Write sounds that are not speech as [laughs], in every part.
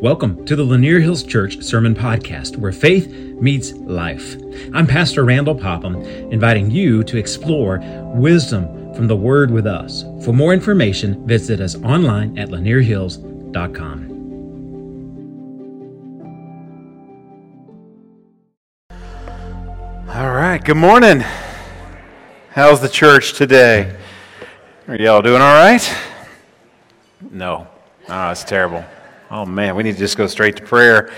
Welcome to the Lanier Hills Church Sermon Podcast, where faith meets life. I'm Pastor Randall Popham, inviting you to explore wisdom from the Word with us. For more information, visit us online at lanierhills.com. All right, good morning. How's the church today? Are y'all doing all right? No. Oh, it's terrible. Oh, man, we need to just go straight to prayer.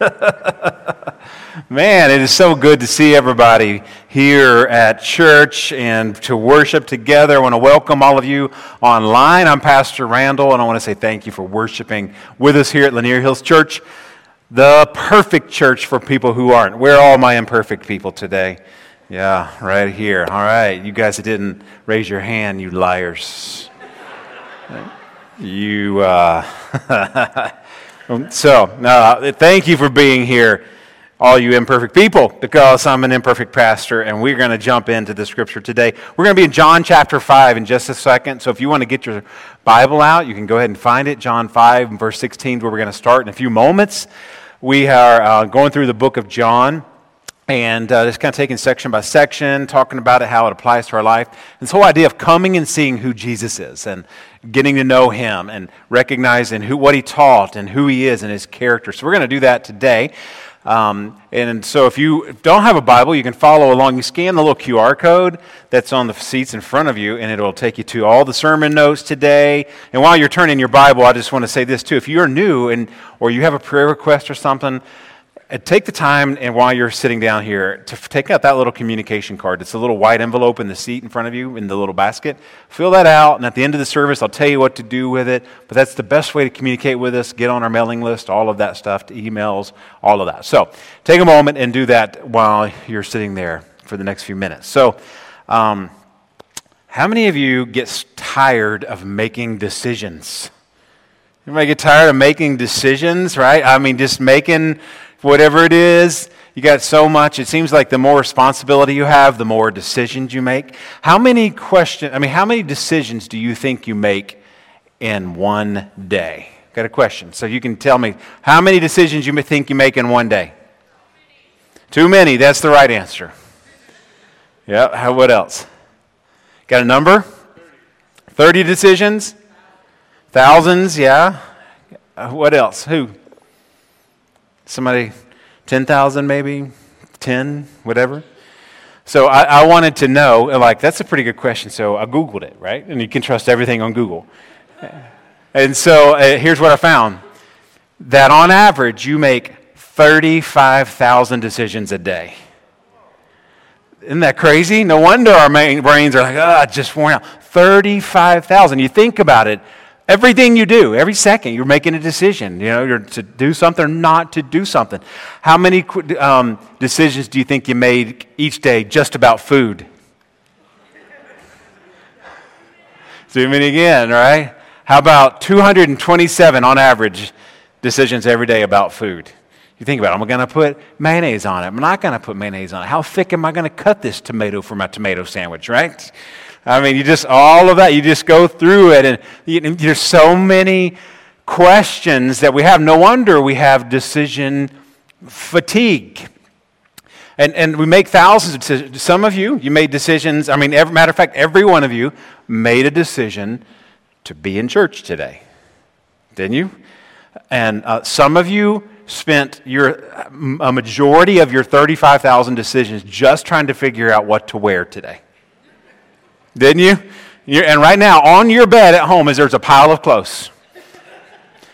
[laughs] man, it is so good to see everybody here at church and to worship together. I want to welcome all of you online. I'm Pastor Randall, and I want to say thank you for worshiping with us here at Lanier Hills Church, the perfect church for people who aren't. Where are all my imperfect people today? Yeah, right here. All right, you guys that didn't raise your hand, you liars. You, uh, [laughs] so, uh, thank you for being here, all you imperfect people, because I'm an imperfect pastor, and we're going to jump into the scripture today. We're going to be in John chapter 5 in just a second. So, if you want to get your Bible out, you can go ahead and find it. John 5, verse 16, where we're going to start in a few moments. We are uh, going through the book of John and uh, just kind of taking section by section, talking about it, how it applies to our life. This whole idea of coming and seeing who Jesus is and getting to know him and recognizing who, what he taught and who he is and his character. So we're going to do that today. Um, and so if you don't have a Bible, you can follow along. You scan the little QR code that's on the seats in front of you, and it'll take you to all the sermon notes today. And while you're turning your Bible, I just want to say this too. If you're new and or you have a prayer request or something, uh, take the time and while you're sitting down here to take out that little communication card. It's a little white envelope in the seat in front of you in the little basket. Fill that out and at the end of the service i'll tell you what to do with it. But that's the best way to communicate with us get on our mailing list all of that stuff emails all of that. So take a moment and do that while you're sitting there for the next few minutes. So um, how many of you get tired of making decisions? Everybody get tired of making decisions, right? I mean, just making whatever it is. You got so much. It seems like the more responsibility you have, the more decisions you make. How many questions, I mean, how many decisions do you think you make in one day? Got a question. So you can tell me how many decisions you think you make in one day? Too many. That's the right answer. Yeah. How, what else? Got a number? 30 decisions? Thousands, yeah. Uh, what else? Who? Somebody, 10,000 maybe? 10, whatever? So I, I, wanted to know, like, that's a pretty good question. So I Googled it, right? And you can trust everything on Google. And so uh, here's what I found that on average, you make 35,000 decisions a day. Isn't that crazy? No wonder our brains are like, ah, oh, just worn out. 35,000. You think about it, Everything you do, every second, you're making a decision. You know, you're to do something or not to do something. How many um, decisions do you think you made each day just about food? [laughs] Zoom in again, right? How about 227 on average decisions every day about food? You think about it, am I going to put mayonnaise on it? I'm not going to put mayonnaise on it. How thick am I going to cut this tomato for my tomato sandwich, right? I mean, you just, all of that, you just go through it, and you, there's so many questions that we have. No wonder we have decision fatigue. And, and we make thousands of decisions. Some of you, you made decisions. I mean, every, matter of fact, every one of you made a decision to be in church today. Didn't you? And uh, some of you spent your, a majority of your 35,000 decisions just trying to figure out what to wear today. Didn't you? You're, and right now, on your bed at home, is there's a pile of clothes.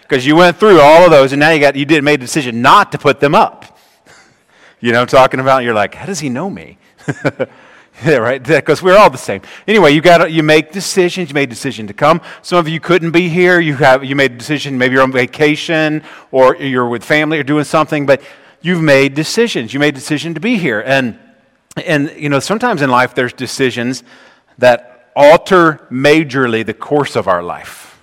Because you went through all of those, and now you got you did made a decision not to put them up. [laughs] You know I'm talking about? You're like, how does he know me? [laughs] yeah, right? Because we're all the same. Anyway, you got you make decisions. You made a decision to come. Some of you couldn't be here. You have you made a decision. Maybe you're on vacation or you're with family or doing something, but you've made decisions. You made a decision to be here, and and you know sometimes in life there's decisions that alter majorly the course of our life.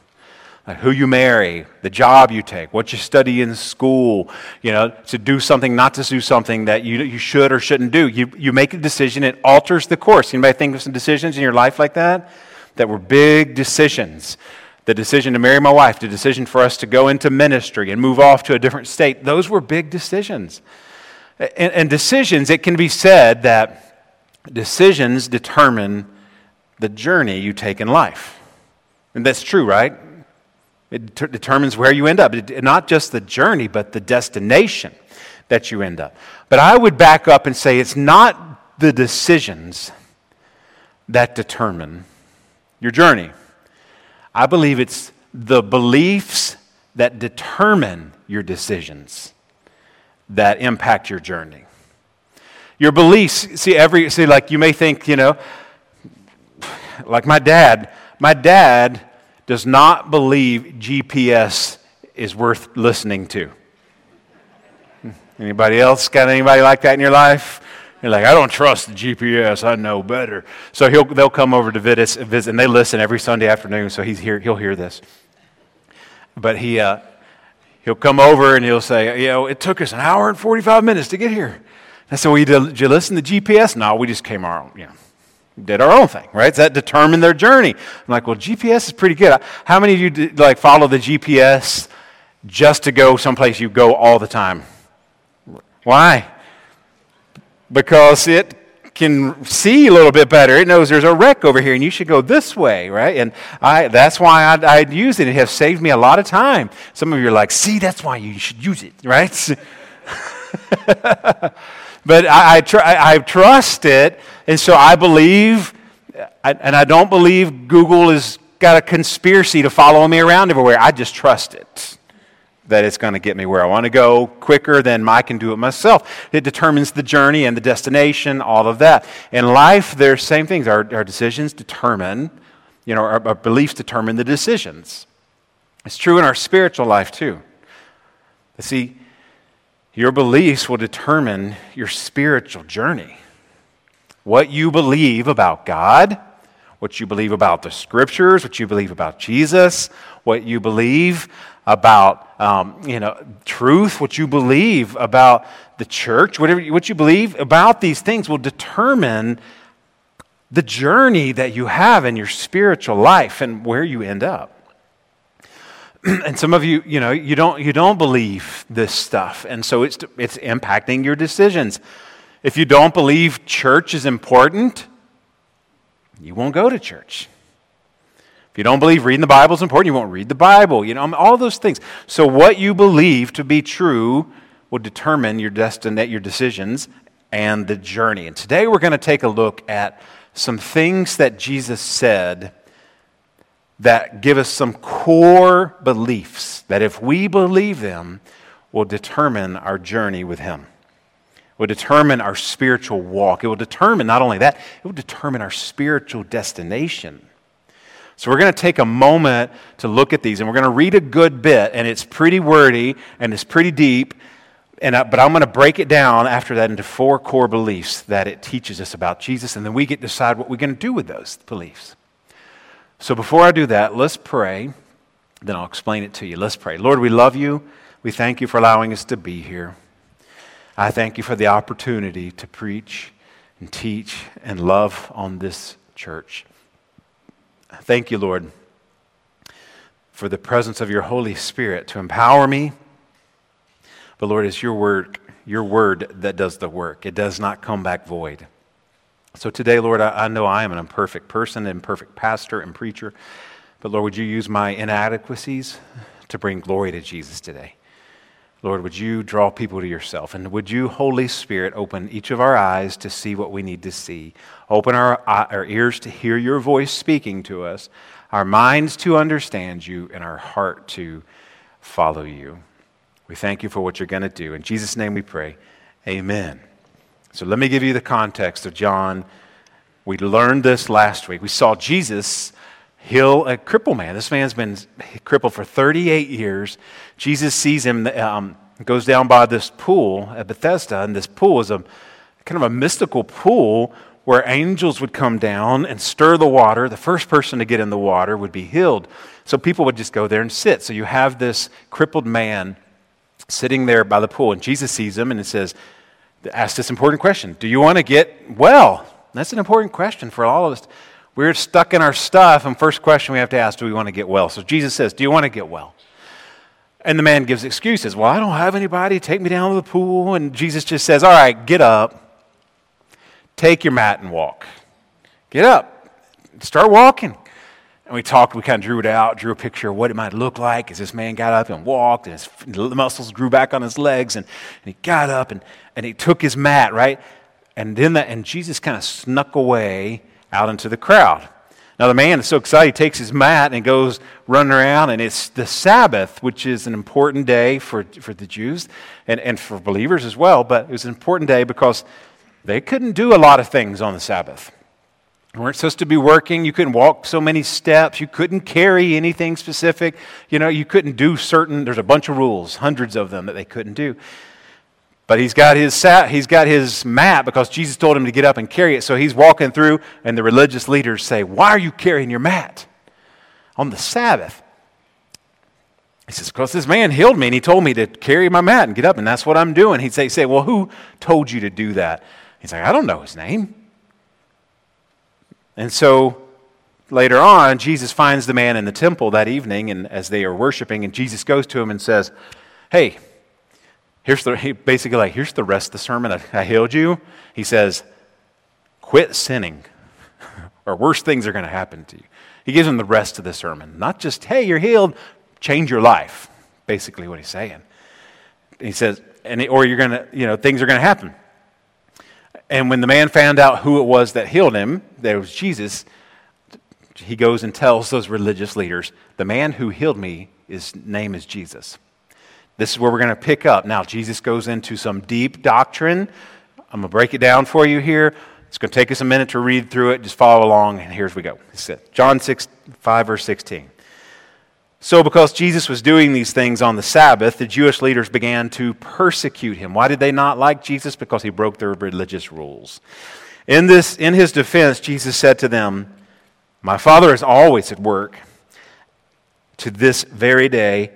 Like who you marry, the job you take, what you study in school, you know, to do something, not to do something that you, you should or shouldn't do. You, you make a decision, it alters the course. Anybody think of some decisions in your life like that that were big decisions the decision to marry my wife, the decision for us to go into ministry and move off to a different state, those were big decisions. And, and decisions, it can be said that decisions determine the journey you take in life. And that's true, right? It determines where you end up. It, not just the journey, but the destination that you end up. But I would back up and say it's not the decisions that determine your journey. I believe it's the beliefs that determine your decisions that impact your journey. Your beliefs, see, every, see, like you may think, you know, like my dad, my dad does not believe GPS is worth listening to. Anybody else got anybody like that in your life? You're like, I don't trust the GPS. I know better. So he'll, they'll come over to visit, visit, and they listen every Sunday afternoon. So he's here, he'll hear this. But he, uh, he'll come over and he'll say, you know, it took us an hour and 45 minutes to get here. I said, well, you did, did you listen to GPS? No, we just came our own, you know, did our own thing, right? That determined their journey? I'm like, well, GPS is pretty good. How many of you did, like follow the GPS just to go someplace you go all the time? Why? Because it can see a little bit better. It knows there's a wreck over here and you should go this way, right? And I, that's why I'd, I'd use it. It has saved me a lot of time. Some of you are like, see, that's why you should use it, right? [laughs] but I, I, tr- I, I, trust it, and so I believe, and I don't believe Google has got a conspiracy to follow me around everywhere. I just trust it that it's going to get me where I want to go quicker than I can do it myself. It determines the journey and the destination, all of that. In life, there's same things. Our, our decisions determine, you know, our, our beliefs determine the decisions. It's true in our spiritual life too. See, your beliefs will determine your spiritual journey. What you believe about God, what you believe about the scriptures, what you believe about Jesus, what you believe about um, you know truth, what you believe about the church, whatever what you believe about these things will determine the journey that you have in your spiritual life and where you end up. [clears throat] and some of you, you know, you don't you don't believe this stuff, and so it's it's impacting your decisions. If you don't believe church is important, you won't go to church. If you don't believe reading the Bible is important, you won't read the Bible. You know, all those things. So, what you believe to be true will determine your destiny, your decisions, and the journey. And today we're going to take a look at some things that Jesus said that give us some core beliefs that, if we believe them, will determine our journey with Him. Will determine our spiritual walk. It will determine not only that, it will determine our spiritual destination. So we're going to take a moment to look at these, and we're going to read a good bit, and it's pretty wordy and it's pretty deep. And I, but I'm going to break it down after that into four core beliefs that it teaches us about Jesus, and then we get to decide what we're going to do with those beliefs. So before I do that, let's pray. Then I'll explain it to you. Let's pray. Lord, we love you. We thank you for allowing us to be here. I thank you for the opportunity to preach and teach and love on this church. Thank you, Lord, for the presence of your Holy Spirit to empower me. But Lord, it's your word, your word that does the work. It does not come back void. So today, Lord, I, I know I am an imperfect person, imperfect pastor and preacher. But Lord, would you use my inadequacies to bring glory to Jesus today? Lord, would you draw people to yourself? And would you, Holy Spirit, open each of our eyes to see what we need to see? Open our, uh, our ears to hear your voice speaking to us, our minds to understand you, and our heart to follow you. We thank you for what you're going to do. In Jesus' name we pray. Amen. So let me give you the context of John. We learned this last week. We saw Jesus heal a crippled man. This man's been crippled for 38 years. Jesus sees him, um, goes down by this pool at Bethesda, and this pool is a kind of a mystical pool where angels would come down and stir the water. The first person to get in the water would be healed. So people would just go there and sit. So you have this crippled man sitting there by the pool, and Jesus sees him and it says, Ask this important question Do you want to get well? That's an important question for all of us. We're stuck in our stuff, and first question we have to ask, do we want to get well? So Jesus says, Do you want to get well? And the man gives excuses. Well, I don't have anybody. Take me down to the pool. And Jesus just says, All right, get up. Take your mat and walk. Get up. Start walking. And we talked, we kind of drew it out, drew a picture of what it might look like as this man got up and walked, and his muscles grew back on his legs, and, and he got up and, and he took his mat, right? And then that, and Jesus kind of snuck away out into the crowd. Now, the man is so excited, he takes his mat and goes running around, and it's the Sabbath, which is an important day for, for the Jews and, and for believers as well, but it was an important day because they couldn't do a lot of things on the Sabbath. You weren't supposed to be working. You couldn't walk so many steps. You couldn't carry anything specific. You know, you couldn't do certain, there's a bunch of rules, hundreds of them that they couldn't do. But he's got his sat, he's got his mat because Jesus told him to get up and carry it. So he's walking through, and the religious leaders say, Why are you carrying your mat on the Sabbath? He says, Because this man healed me and he told me to carry my mat and get up, and that's what I'm doing. He'd say, say, Well, who told you to do that? He's like, I don't know his name. And so later on, Jesus finds the man in the temple that evening, and as they are worshiping, and Jesus goes to him and says, Hey, Here's the, basically like, here's the rest of the sermon. I, I healed you. He says, quit sinning, [laughs] or worse things are going to happen to you. He gives him the rest of the sermon. Not just, hey, you're healed, change your life, basically what he's saying. He says, and or you're going to, you know, things are going to happen. And when the man found out who it was that healed him, that was Jesus, he goes and tells those religious leaders, the man who healed me, his name is Jesus. This is where we're going to pick up. Now, Jesus goes into some deep doctrine. I'm going to break it down for you here. It's going to take us a minute to read through it. Just follow along, and here's we go. John 6, 5, verse 16. So, because Jesus was doing these things on the Sabbath, the Jewish leaders began to persecute him. Why did they not like Jesus? Because he broke their religious rules. In, this, in his defense, Jesus said to them, My Father is always at work. To this very day,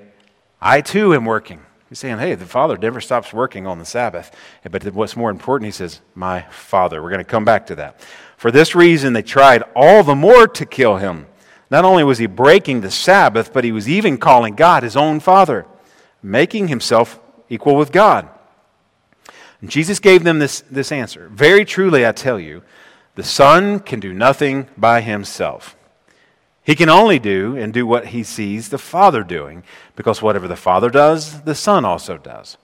I too am working. He's saying, hey, the Father never stops working on the Sabbath. But what's more important, he says, my Father. We're going to come back to that. For this reason, they tried all the more to kill him. Not only was he breaking the Sabbath, but he was even calling God his own Father, making himself equal with God. And Jesus gave them this, this answer Very truly, I tell you, the Son can do nothing by himself. He can only do and do what he sees the Father doing, because whatever the Father does, the Son also does.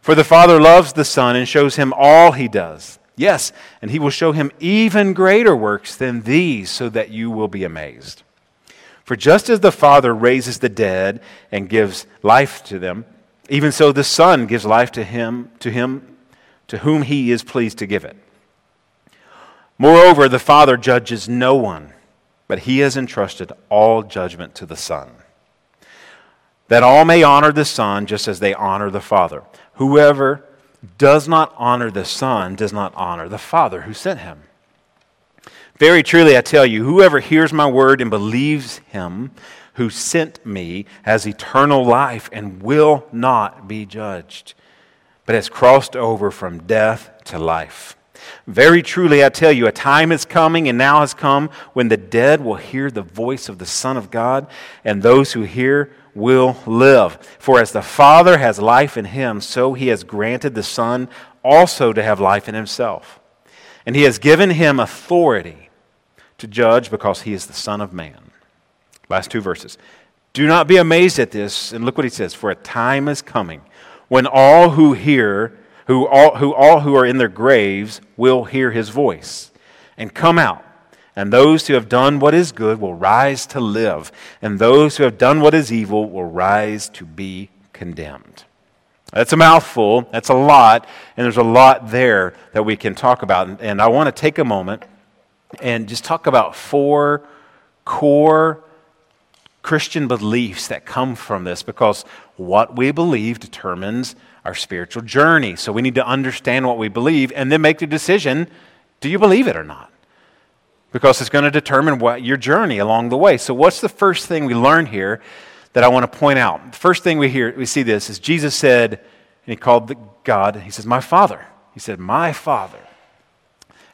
For the Father loves the Son and shows him all he does. Yes, and he will show him even greater works than these, so that you will be amazed. For just as the Father raises the dead and gives life to them, even so the Son gives life to him, to him to whom he is pleased to give it. Moreover, the Father judges no one but he has entrusted all judgment to the Son, that all may honor the Son just as they honor the Father. Whoever does not honor the Son does not honor the Father who sent him. Very truly, I tell you, whoever hears my word and believes him who sent me has eternal life and will not be judged, but has crossed over from death to life. Very truly, I tell you, a time is coming and now has come when the dead will hear the voice of the Son of God, and those who hear will live. For as the Father has life in him, so he has granted the Son also to have life in himself. And he has given him authority to judge because he is the Son of Man. Last two verses. Do not be amazed at this. And look what he says For a time is coming when all who hear who all, who all who are in their graves will hear his voice and come out. And those who have done what is good will rise to live, and those who have done what is evil will rise to be condemned. That's a mouthful. That's a lot. And there's a lot there that we can talk about. And I want to take a moment and just talk about four core Christian beliefs that come from this because what we believe determines our spiritual journey. So we need to understand what we believe and then make the decision do you believe it or not? Because it's going to determine what your journey along the way. So, what's the first thing we learn here that I want to point out? The first thing we hear, we see this is Jesus said, and he called God, he says, My Father. He said, My Father.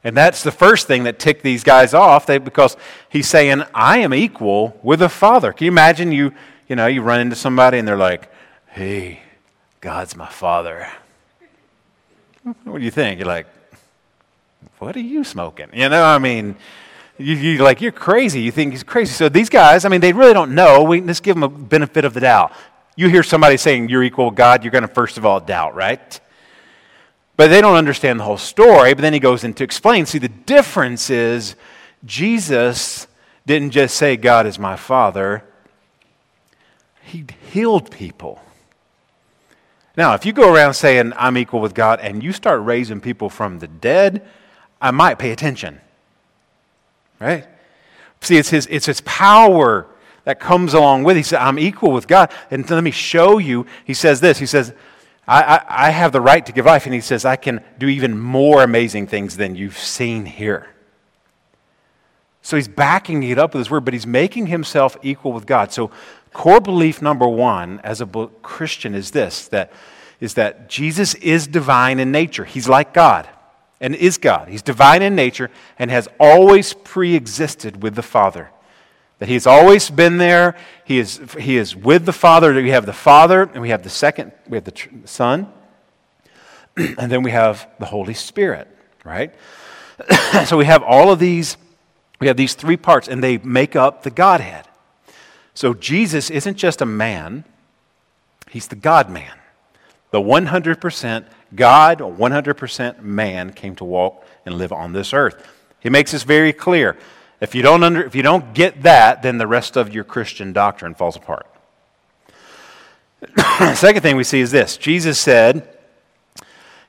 And that's the first thing that ticked these guys off they, because he's saying, I am equal with the Father. Can you imagine you, you know, you run into somebody and they're like, hey, God's my Father. What do you think? You're like, what are you smoking? You know, I mean, you, you like, you're crazy. You think he's crazy. So these guys, I mean, they really don't know. We just give them a benefit of the doubt. You hear somebody saying you're equal with God, you're going to first of all doubt, right? But they don't understand the whole story. But then he goes in to explain. See, the difference is Jesus didn't just say, God is my Father, he healed people. Now, if you go around saying, I'm equal with God, and you start raising people from the dead, I might pay attention. Right? See, it's his, it's his power that comes along with it. He said, I'm equal with God. And let me show you. He says this He says, I, I, I have the right to give life. And he says, I can do even more amazing things than you've seen here. So he's backing it up with his word, but he's making himself equal with God. So, core belief number one as a Christian is this that, is that Jesus is divine in nature. He's like God and is God. He's divine in nature and has always pre existed with the Father. That He's always been there. He is, he is with the Father. We have the Father, and we have the second, we have the Son, [clears throat] and then we have the Holy Spirit, right? [clears throat] so we have all of these, we have these three parts, and they make up the Godhead. So Jesus isn't just a man, He's the God man. The 100% God, 100% man, came to walk and live on this earth. He makes this very clear. If you don't, under, if you don't get that, then the rest of your Christian doctrine falls apart. [clears throat] Second thing we see is this Jesus said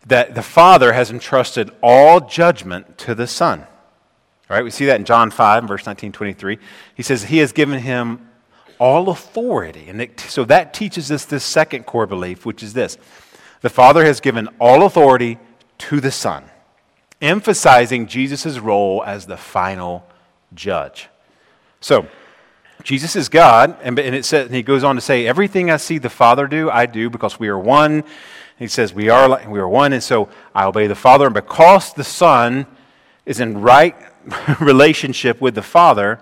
that the Father has entrusted all judgment to the Son. All right, we see that in John 5, verse 19, 23. He says, He has given him all authority. And it, so that teaches us this second core belief, which is this the Father has given all authority to the Son, emphasizing Jesus' role as the final judge. So, Jesus is God, and, and it says, and he goes on to say, Everything I see the Father do, I do because we are one. He says, We are, like, we are one, and so I obey the Father. And because the Son is in right [laughs] relationship with the Father,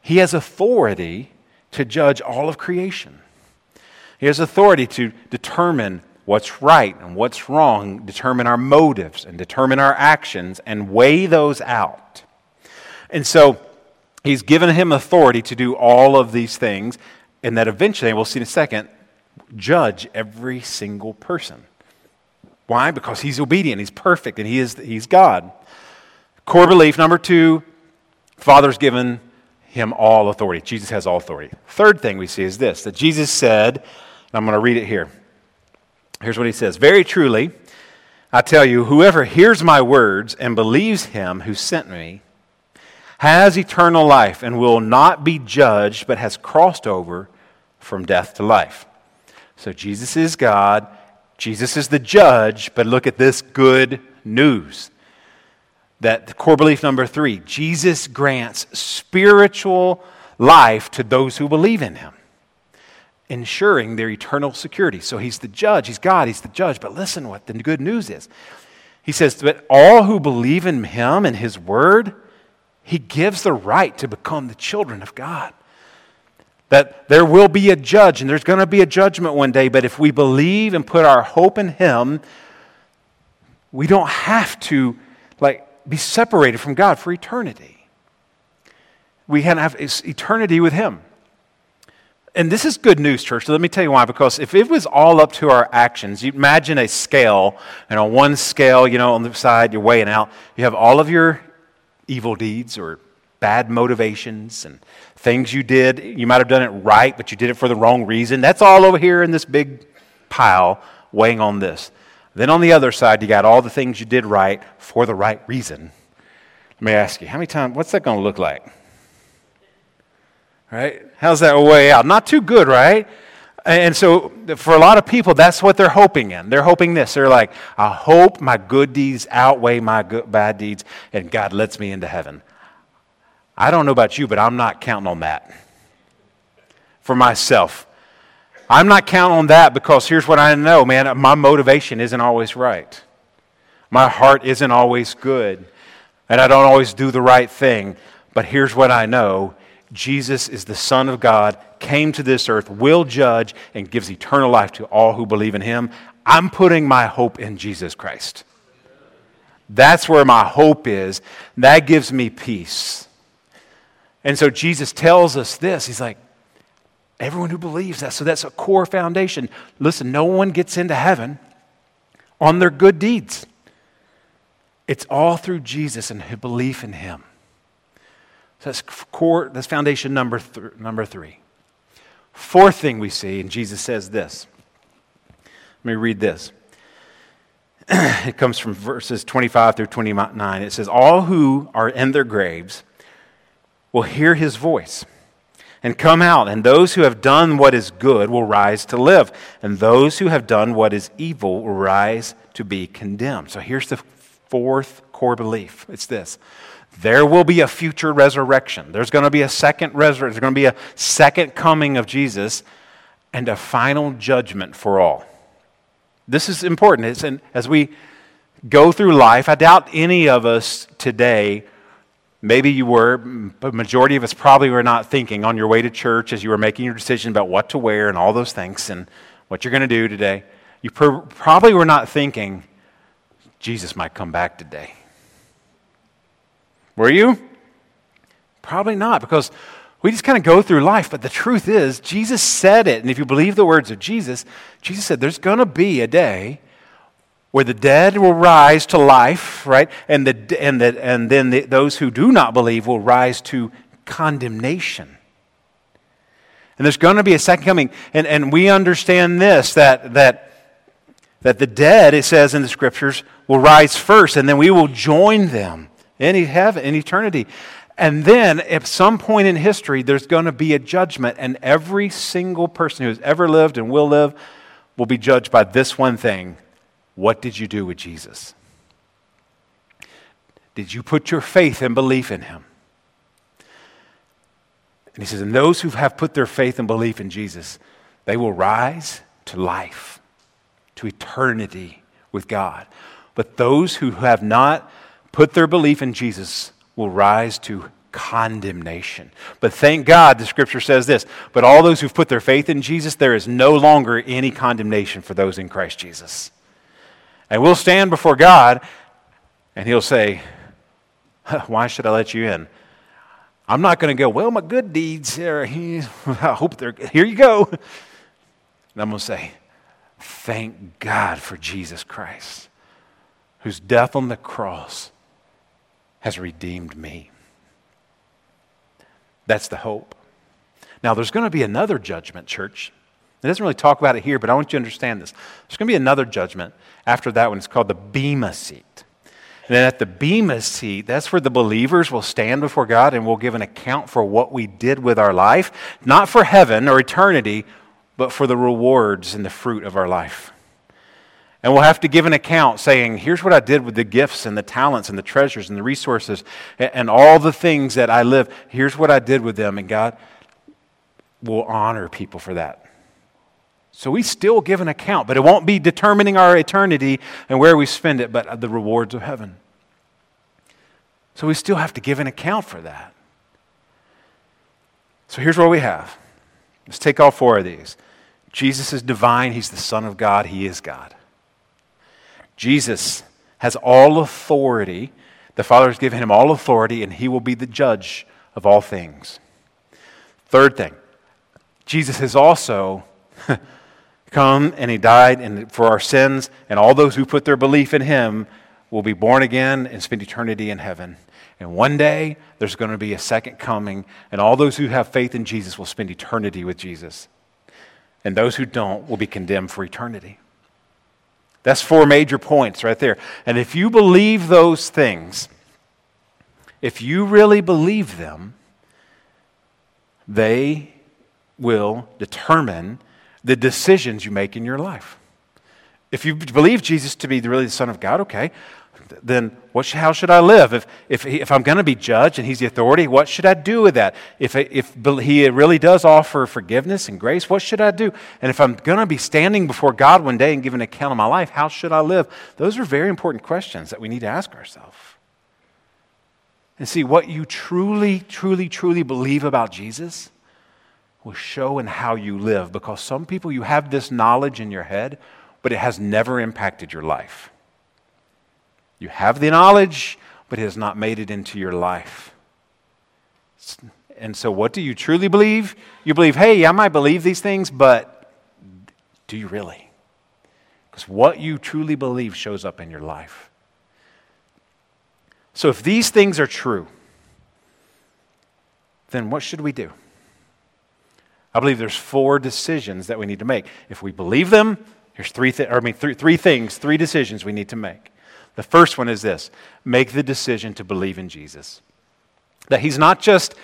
he has authority to judge all of creation. He has authority to determine what's right and what's wrong, determine our motives and determine our actions and weigh those out. And so he's given him authority to do all of these things, and that eventually, we'll see in a second, judge every single person. Why? Because he's obedient, he's perfect, and he is, he's God. Core belief number two Father's given him all authority. Jesus has all authority. Third thing we see is this that Jesus said, and I'm going to read it here. Here's what he says Very truly, I tell you, whoever hears my words and believes him who sent me has eternal life and will not be judged, but has crossed over from death to life. So Jesus is God, Jesus is the judge, but look at this good news. That core belief number three Jesus grants spiritual life to those who believe in him, ensuring their eternal security. So he's the judge, he's God, he's the judge. But listen what the good news is. He says, But all who believe in him and his word, he gives the right to become the children of God. That there will be a judge and there's going to be a judgment one day, but if we believe and put our hope in Him, we don't have to like be separated from God for eternity. We can have eternity with Him. And this is good news, church. Let me tell you why. Because if it was all up to our actions, you imagine a scale, and on one scale, you know, on the side, you're weighing out, you have all of your evil deeds or bad motivations and things you did. You might have done it right, but you did it for the wrong reason. That's all over here in this big pile weighing on this. Then on the other side, you got all the things you did right for the right reason. Let me ask you, how many times, what's that going to look like? Right? How's that weigh out? Not too good, right? And so, for a lot of people, that's what they're hoping in. They're hoping this. They're like, I hope my good deeds outweigh my good, bad deeds, and God lets me into heaven. I don't know about you, but I'm not counting on that for myself. I'm not counting on that because here's what I know, man my motivation isn't always right, my heart isn't always good. and I don't always do the right thing, but here's what I know Jesus is the Son of God, came to this earth, will judge, and gives eternal life to all who believe in him. I'm putting my hope in Jesus Christ. That's where my hope is. That gives me peace. And so Jesus tells us this. He's like, everyone who believes that. So that's a core foundation. Listen, no one gets into heaven on their good deeds. It's all through Jesus and belief in him. So that's core, that's foundation number, th- number three. Fourth thing we see, and Jesus says this. Let me read this. [clears throat] it comes from verses 25 through 29. It says, All who are in their graves will hear his voice and come out, and those who have done what is good will rise to live, and those who have done what is evil will rise to be condemned. So here's the fourth core belief it's this there will be a future resurrection. There's going to be a second resurrection. There's going to be a second coming of Jesus and a final judgment for all. This is important. It's, and as we go through life, I doubt any of us today, maybe you were, but majority of us probably were not thinking on your way to church as you were making your decision about what to wear and all those things and what you're going to do today. You probably were not thinking, Jesus might come back today. Were you? Probably not, because we just kind of go through life. But the truth is, Jesus said it. And if you believe the words of Jesus, Jesus said there's going to be a day where the dead will rise to life, right? And, the, and, the, and then the, those who do not believe will rise to condemnation. And there's going to be a second coming. And, and we understand this that, that, that the dead, it says in the scriptures, will rise first, and then we will join them in heaven, in eternity. And then, at some point in history, there's going to be a judgment, and every single person who has ever lived and will live will be judged by this one thing What did you do with Jesus? Did you put your faith and belief in him? And he says, And those who have put their faith and belief in Jesus, they will rise to life, to eternity with God. But those who have not put their belief in Jesus will rise to condemnation. But thank God the scripture says this but all those who've put their faith in Jesus, there is no longer any condemnation for those in Christ Jesus. And we'll stand before God and He'll say, Why should I let you in? I'm not going to go, Well, my good deeds here, [laughs] I hope they're, here you go. And I'm going to say, Thank God for Jesus Christ, whose death on the cross has redeemed me. That's the hope. Now, there's going to be another judgment, church. It doesn't really talk about it here, but I want you to understand this. There's going to be another judgment after that one. It's called the Bema seat. And then at the Bema seat, that's where the believers will stand before God and will give an account for what we did with our life, not for heaven or eternity, but for the rewards and the fruit of our life. And we'll have to give an account saying, here's what I did with the gifts and the talents and the treasures and the resources and all the things that I live. Here's what I did with them. And God will honor people for that. So we still give an account, but it won't be determining our eternity and where we spend it, but the rewards of heaven. So we still have to give an account for that. So here's what we have. Let's take all four of these. Jesus is divine, He's the Son of God, He is God. Jesus has all authority. The Father has given him all authority, and he will be the judge of all things. Third thing, Jesus has also [laughs] come and he died for our sins, and all those who put their belief in him will be born again and spend eternity in heaven. And one day, there's going to be a second coming, and all those who have faith in Jesus will spend eternity with Jesus. And those who don't will be condemned for eternity. That's four major points right there. And if you believe those things, if you really believe them, they will determine the decisions you make in your life. If you believe Jesus to be really the Son of God, okay, then what, how should I live? If, if, if I'm going to be judged and he's the authority, what should I do with that? If, if he really does offer forgiveness and grace, what should I do? And if I'm going to be standing before God one day and giving an account of my life, how should I live? Those are very important questions that we need to ask ourselves. And see, what you truly, truly, truly believe about Jesus will show in how you live because some people, you have this knowledge in your head, but it has never impacted your life. You have the knowledge, but it has not made it into your life. And so, what do you truly believe? You believe, hey, I might believe these things, but do you really? Because what you truly believe shows up in your life. So, if these things are true, then what should we do? I believe there's four decisions that we need to make. If we believe them, here's three, th- I mean, th- three things, three decisions we need to make. The first one is this make the decision to believe in Jesus. That he's not just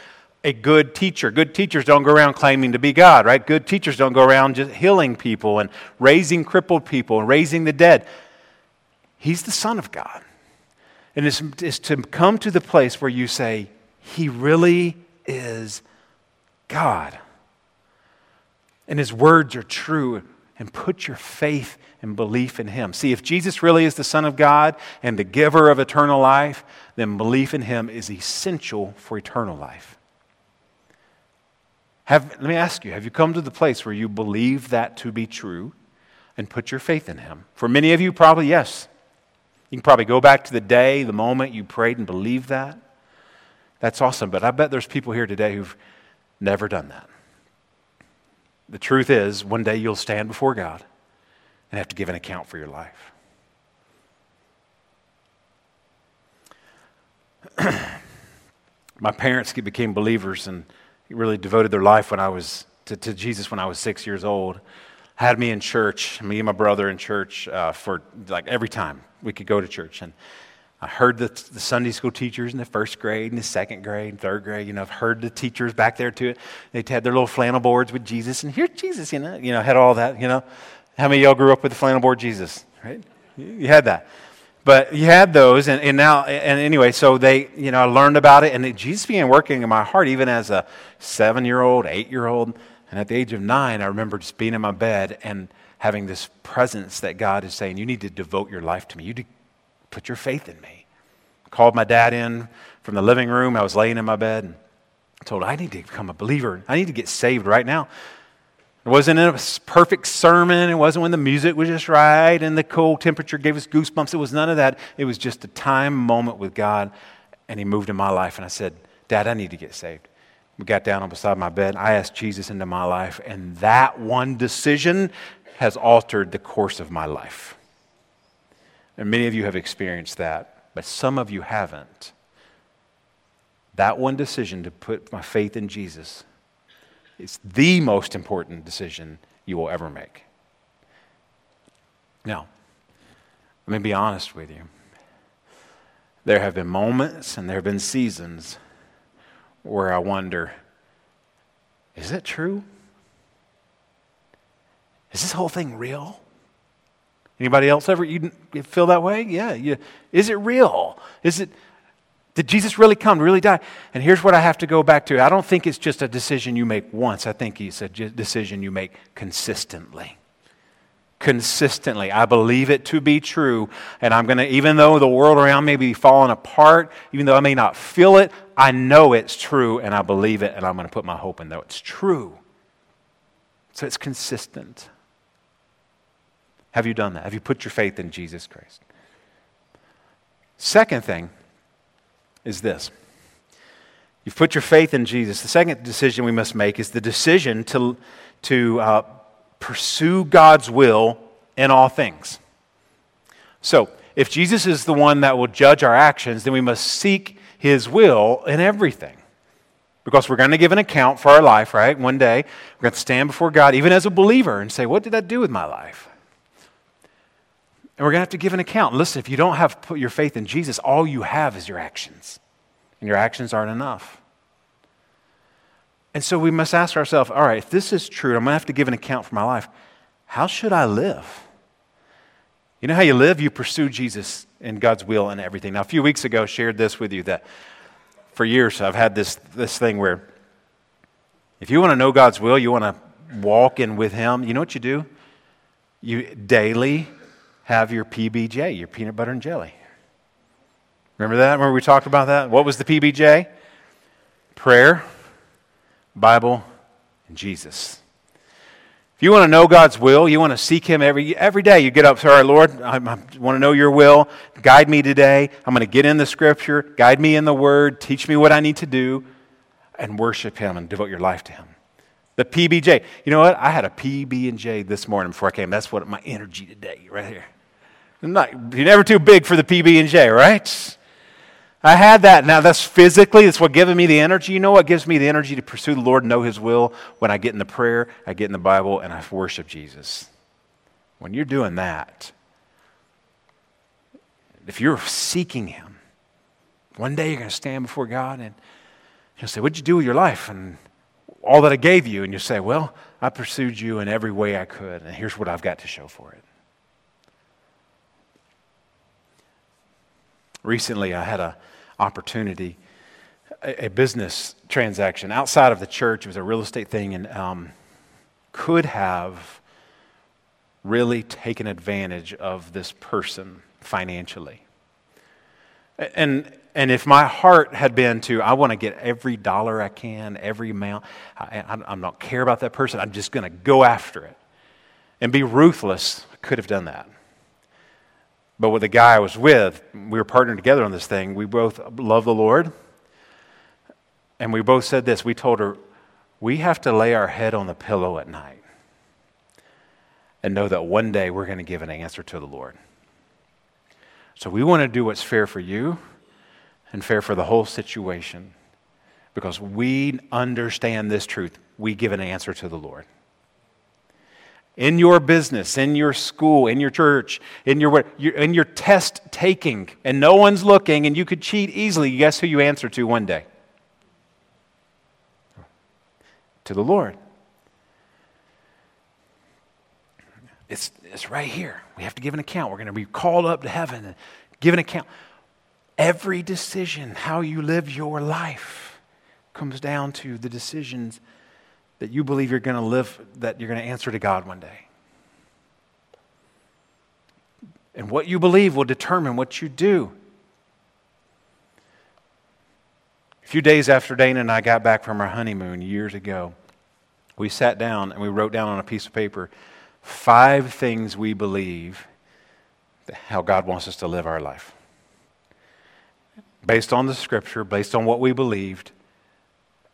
a good teacher. Good teachers don't go around claiming to be God, right? Good teachers don't go around just healing people and raising crippled people and raising the dead. He's the Son of God. And it's, it's to come to the place where you say, He really is God. And His words are true, and put your faith and belief in Him. See, if Jesus really is the Son of God and the giver of eternal life, then belief in Him is essential for eternal life. Have, let me ask you have you come to the place where you believe that to be true and put your faith in Him? For many of you, probably yes. You can probably go back to the day, the moment you prayed and believed that. That's awesome. But I bet there's people here today who've never done that. The truth is, one day you'll stand before God and have to give an account for your life. [clears throat] My parents became believers and really devoted their life when I was to, to Jesus when I was six years old. Had me in church, me and my brother in church uh, for like every time we could go to church. And I heard the, the, Sunday school teachers in the first grade and the second grade and third grade. You know, I've heard the teachers back there too. They had their little flannel boards with Jesus, and here's Jesus. You know, you know, had all that. You know, how many of y'all grew up with the flannel board Jesus? Right? You had that. But you had those, and, and now, and anyway, so they, you know, I learned about it, and it, Jesus began working in my heart, even as a seven year old, eight year old. And at the age of nine, I remember just being in my bed and having this presence that God is saying, You need to devote your life to me. You put your faith in me. Called my dad in from the living room. I was laying in my bed and told, I need to become a believer. I need to get saved right now. It wasn't a perfect sermon. It wasn't when the music was just right and the cold temperature gave us goosebumps. It was none of that. It was just a time moment with God, and He moved in my life. And I said, Dad, I need to get saved. We got down on beside my bed. I asked Jesus into my life, and that one decision has altered the course of my life. And many of you have experienced that, but some of you haven't. That one decision to put my faith in Jesus it's the most important decision you will ever make. Now, let me be honest with you. There have been moments and there have been seasons where I wonder is it true? Is this whole thing real? Anybody else ever you feel that way? Yeah, yeah. Is it real? Is it did Jesus really come, really die? And here's what I have to go back to. I don't think it's just a decision you make once. I think it's a decision you make consistently. Consistently. I believe it to be true. And I'm going to, even though the world around may be falling apart, even though I may not feel it, I know it's true and I believe it and I'm going to put my hope in that it's true. So it's consistent. Have you done that? Have you put your faith in Jesus Christ? Second thing, is this You've put your faith in Jesus. The second decision we must make is the decision to, to uh, pursue God's will in all things. So, if Jesus is the one that will judge our actions, then we must seek his will in everything. Because we're going to give an account for our life, right? One day, we're going to stand before God, even as a believer, and say, What did that do with my life? And we're going to have to give an account. Listen, if you don't have put your faith in Jesus, all you have is your actions. And your actions aren't enough. And so we must ask ourselves all right, if this is true, I'm going to have to give an account for my life. How should I live? You know how you live? You pursue Jesus and God's will and everything. Now, a few weeks ago, I shared this with you that for years I've had this, this thing where if you want to know God's will, you want to walk in with Him, you know what you do? You daily have your PBJ, your peanut butter and jelly. Remember that? Remember we talked about that? What was the PBJ? Prayer, Bible, and Jesus. If you want to know God's will, you want to seek Him every, every day. You get up, sorry, Lord, I, I want to know your will. Guide me today. I'm going to get in the scripture. Guide me in the word. Teach me what I need to do. And worship Him and devote your life to Him. The PBJ. You know what? I had a PB and J this morning before I came. That's what my energy today, right here. Not, you're never too big for the PB and J, right? I had that. Now that's physically, that's what gives me the energy. You know what gives me the energy to pursue the Lord, know His will? When I get in the prayer, I get in the Bible, and I worship Jesus. When you're doing that, if you're seeking Him, one day you're going to stand before God and He'll say, What'd you do with your life? And all that I gave you. And you say, Well, I pursued you in every way I could, and here's what I've got to show for it. Recently, I had an opportunity, a, a, business transaction outside of the church. It was a real estate thing, and um, could have really taken advantage of this person financially. And, and if my heart had been to, I want to get every dollar I can, every amount, I, I, I don't care about that person, I'm just going to go after it and be ruthless, I could have done that. But with the guy I was with, we were partnering together on this thing. We both love the Lord. And we both said this. We told her, we have to lay our head on the pillow at night and know that one day we're going to give an answer to the Lord. So we want to do what's fair for you and fair for the whole situation because we understand this truth. We give an answer to the Lord in your business, in your school, in your church, in your, in your test taking, and no one's looking, and you could cheat easily, guess who you answer to one day? To the Lord. It's, it's right here. We have to give an account. We're going to be called up to heaven and give an account. Every decision, how you live your life, comes down to the decisions that you believe you're going to live, that you're going to answer to God one day. And what you believe will determine what you do. A few days after Dana and I got back from our honeymoon years ago, we sat down and we wrote down on a piece of paper five things we believe how God wants us to live our life. Based on the scripture, based on what we believed,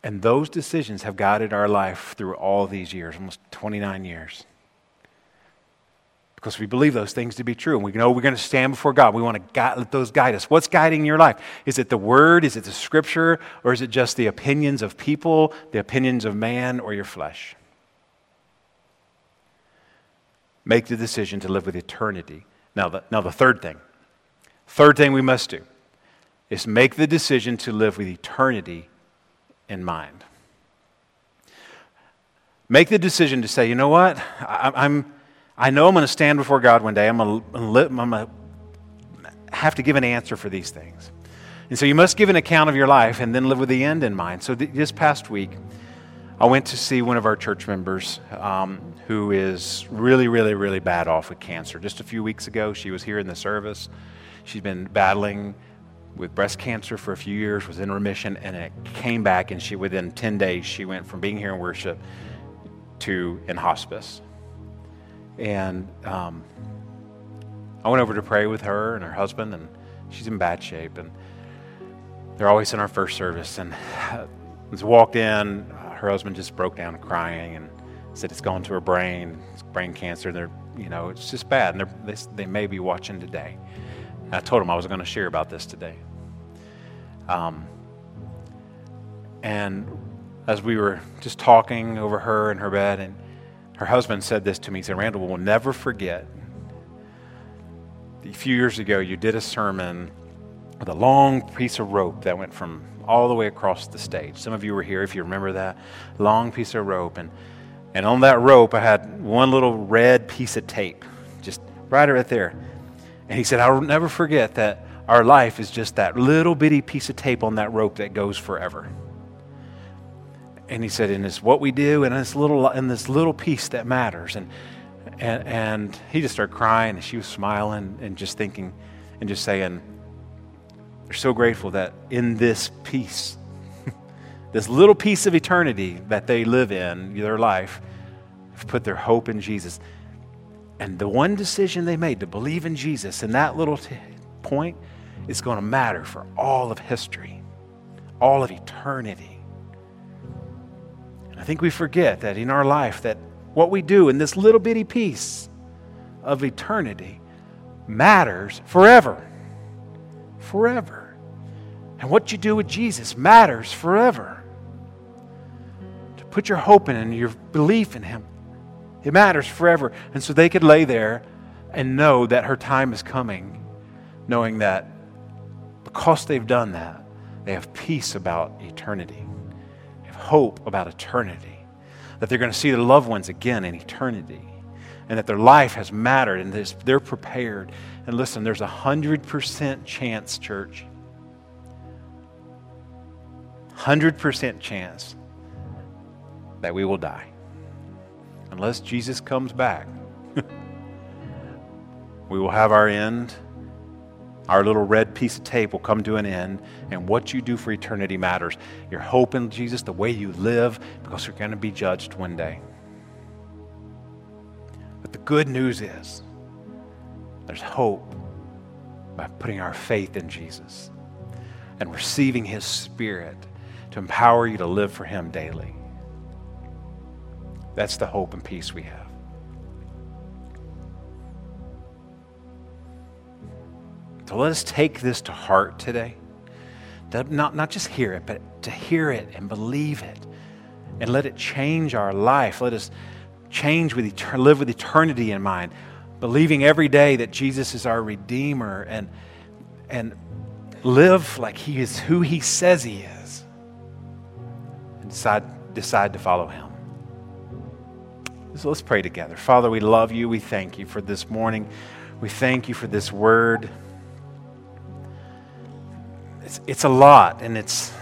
and those decisions have guided our life through all these years, almost 29 years. Because we believe those things to be true. And we know we're going to stand before God. We want to guide, let those guide us. What's guiding your life? Is it the Word? Is it the Scripture? Or is it just the opinions of people, the opinions of man, or your flesh? Make the decision to live with eternity. Now, the, now the third thing. Third thing we must do is make the decision to live with eternity in mind. Make the decision to say, you know what? I, I'm, I know I'm going to stand before God one day. I'm going to have to give an answer for these things. And so you must give an account of your life and then live with the end in mind. So th- this past week, I went to see one of our church members um, who is really, really, really bad off with cancer. Just a few weeks ago, she was here in the service. She's been battling with breast cancer for a few years, was in remission, and it came back, and she within 10 days she went from being here in worship to in hospice. And um, I went over to pray with her and her husband, and she's in bad shape. And they're always in our first service. And as walked in, her husband just broke down crying and said it's gone to her brain, it's brain cancer. And they're, you know, it's just bad, and they, they may be watching today. I told him I was going to share about this today. Um, and as we were just talking over her in her bed, and her husband said this to me. He said, Randall, we'll never forget. A few years ago, you did a sermon with a long piece of rope that went from all the way across the stage. Some of you were here if you remember that. Long piece of rope. And, and on that rope, I had one little red piece of tape, just right right there. And he said, I'll never forget that our life is just that little bitty piece of tape on that rope that goes forever. And he said, and it's what we do and this little and this little piece that matters. And, and and he just started crying and she was smiling and just thinking and just saying, They're so grateful that in this piece, [laughs] this little piece of eternity that they live in, their life, have put their hope in Jesus. And the one decision they made to believe in Jesus in that little t- point is going to matter for all of history, all of eternity. And I think we forget that in our life that what we do in this little bitty piece of eternity matters forever. Forever. And what you do with Jesus matters forever. To put your hope in and your belief in Him, it matters forever. And so they could lay there and know that her time is coming, knowing that because they've done that, they have peace about eternity, they have hope about eternity that they're going to see their loved ones again in eternity and that their life has mattered and they're prepared. And listen, there's a 100% chance, church, 100% chance that we will die. Unless Jesus comes back, [laughs] we will have our end our little red piece of tape will come to an end, and what you do for eternity matters. Your hope in Jesus, the way you live, because you're going to be judged one day. But the good news is there's hope by putting our faith in Jesus and receiving His Spirit to empower you to live for Him daily. That's the hope and peace we have. So let us take this to heart today. To not, not just hear it, but to hear it and believe it and let it change our life. Let us change with etern- live with eternity in mind, believing every day that Jesus is our Redeemer and, and live like He is who He says He is and decide, decide to follow Him. So let's pray together. Father, we love you. We thank you for this morning. We thank you for this word it's, it's a lot and it's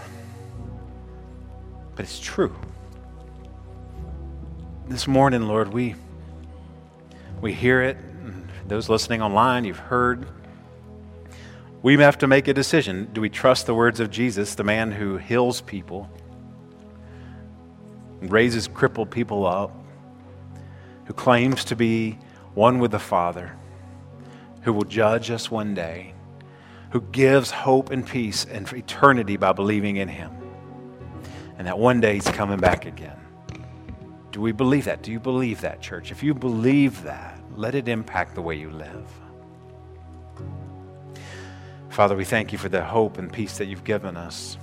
but it's true this morning lord we we hear it those listening online you've heard we have to make a decision do we trust the words of jesus the man who heals people raises crippled people up who claims to be one with the father who will judge us one day who gives hope and peace and eternity by believing in him. And that one day he's coming back again. Do we believe that? Do you believe that, church? If you believe that, let it impact the way you live. Father, we thank you for the hope and peace that you've given us.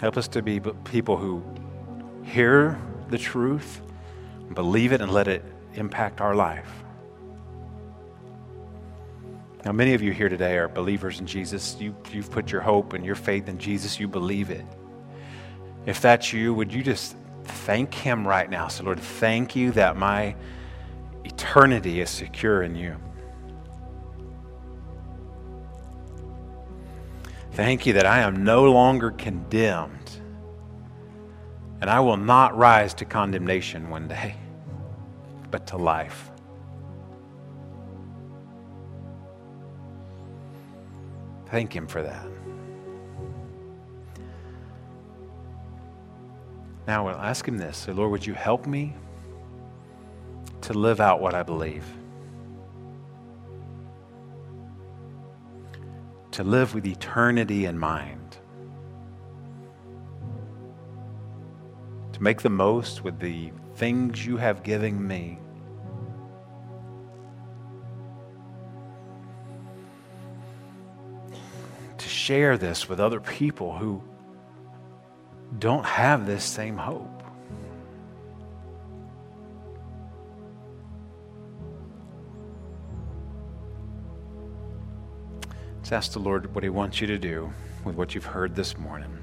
Help us to be people who hear the truth, believe it, and let it impact our life. Now, many of you here today are believers in Jesus. You, you've put your hope and your faith in Jesus. You believe it. If that's you, would you just thank Him right now? So, Lord, thank you that my eternity is secure in you. Thank you that I am no longer condemned and I will not rise to condemnation one day, but to life. Thank Him for that. Now, I'll ask Him this Say, Lord, would you help me to live out what I believe? To live with eternity in mind. Make the most with the things you have given me. To share this with other people who don't have this same hope. Let's ask the Lord what He wants you to do with what you've heard this morning.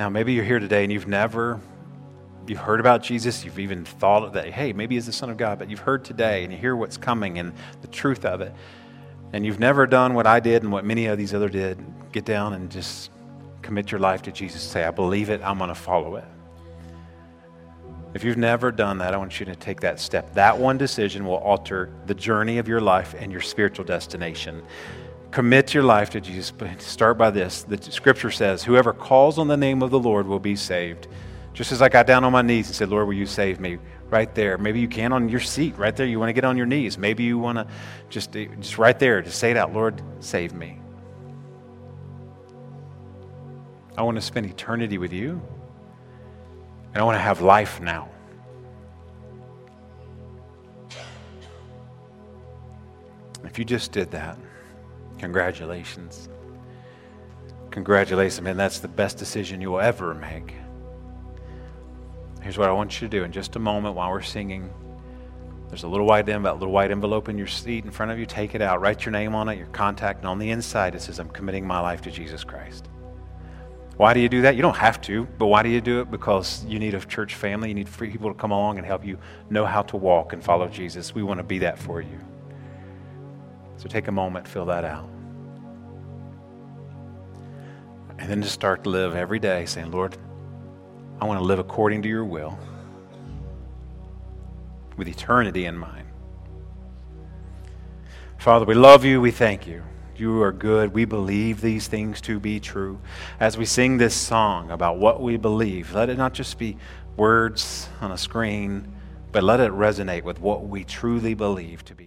Now, maybe you're here today and you've never you've heard about Jesus, you've even thought that, hey, maybe he's the Son of God, but you've heard today and you hear what's coming and the truth of it and you've never done what I did and what many of these other did, get down and just commit your life to Jesus. Say, I believe it, I'm going to follow it. If you've never done that, I want you to take that step. That one decision will alter the journey of your life and your spiritual destination. Commit your life to Jesus. But start by this. The scripture says, Whoever calls on the name of the Lord will be saved. Just as I got down on my knees and said, Lord, will you save me? Right there. Maybe you can on your seat, right there. You want to get on your knees. Maybe you want to just, eh, just right there, just say it out, Lord, save me. I want to spend eternity with you. And I want to have life now. If you just did that, congratulations. Congratulations, man. That's the best decision you will ever make. Here's what I want you to do in just a moment while we're singing. There's a little white envelope, little white envelope in your seat in front of you. Take it out. Write your name on it, your contact, and on the inside it says, I'm committing my life to Jesus Christ. Why do you do that? You don't have to, but why do you do it? Because you need a church family. You need free people to come along and help you know how to walk and follow Jesus. We want to be that for you. So take a moment, fill that out. And then just start to live every day saying, Lord, I want to live according to your will with eternity in mind. Father, we love you. We thank you. You are good. We believe these things to be true. As we sing this song about what we believe, let it not just be words on a screen, but let it resonate with what we truly believe to be.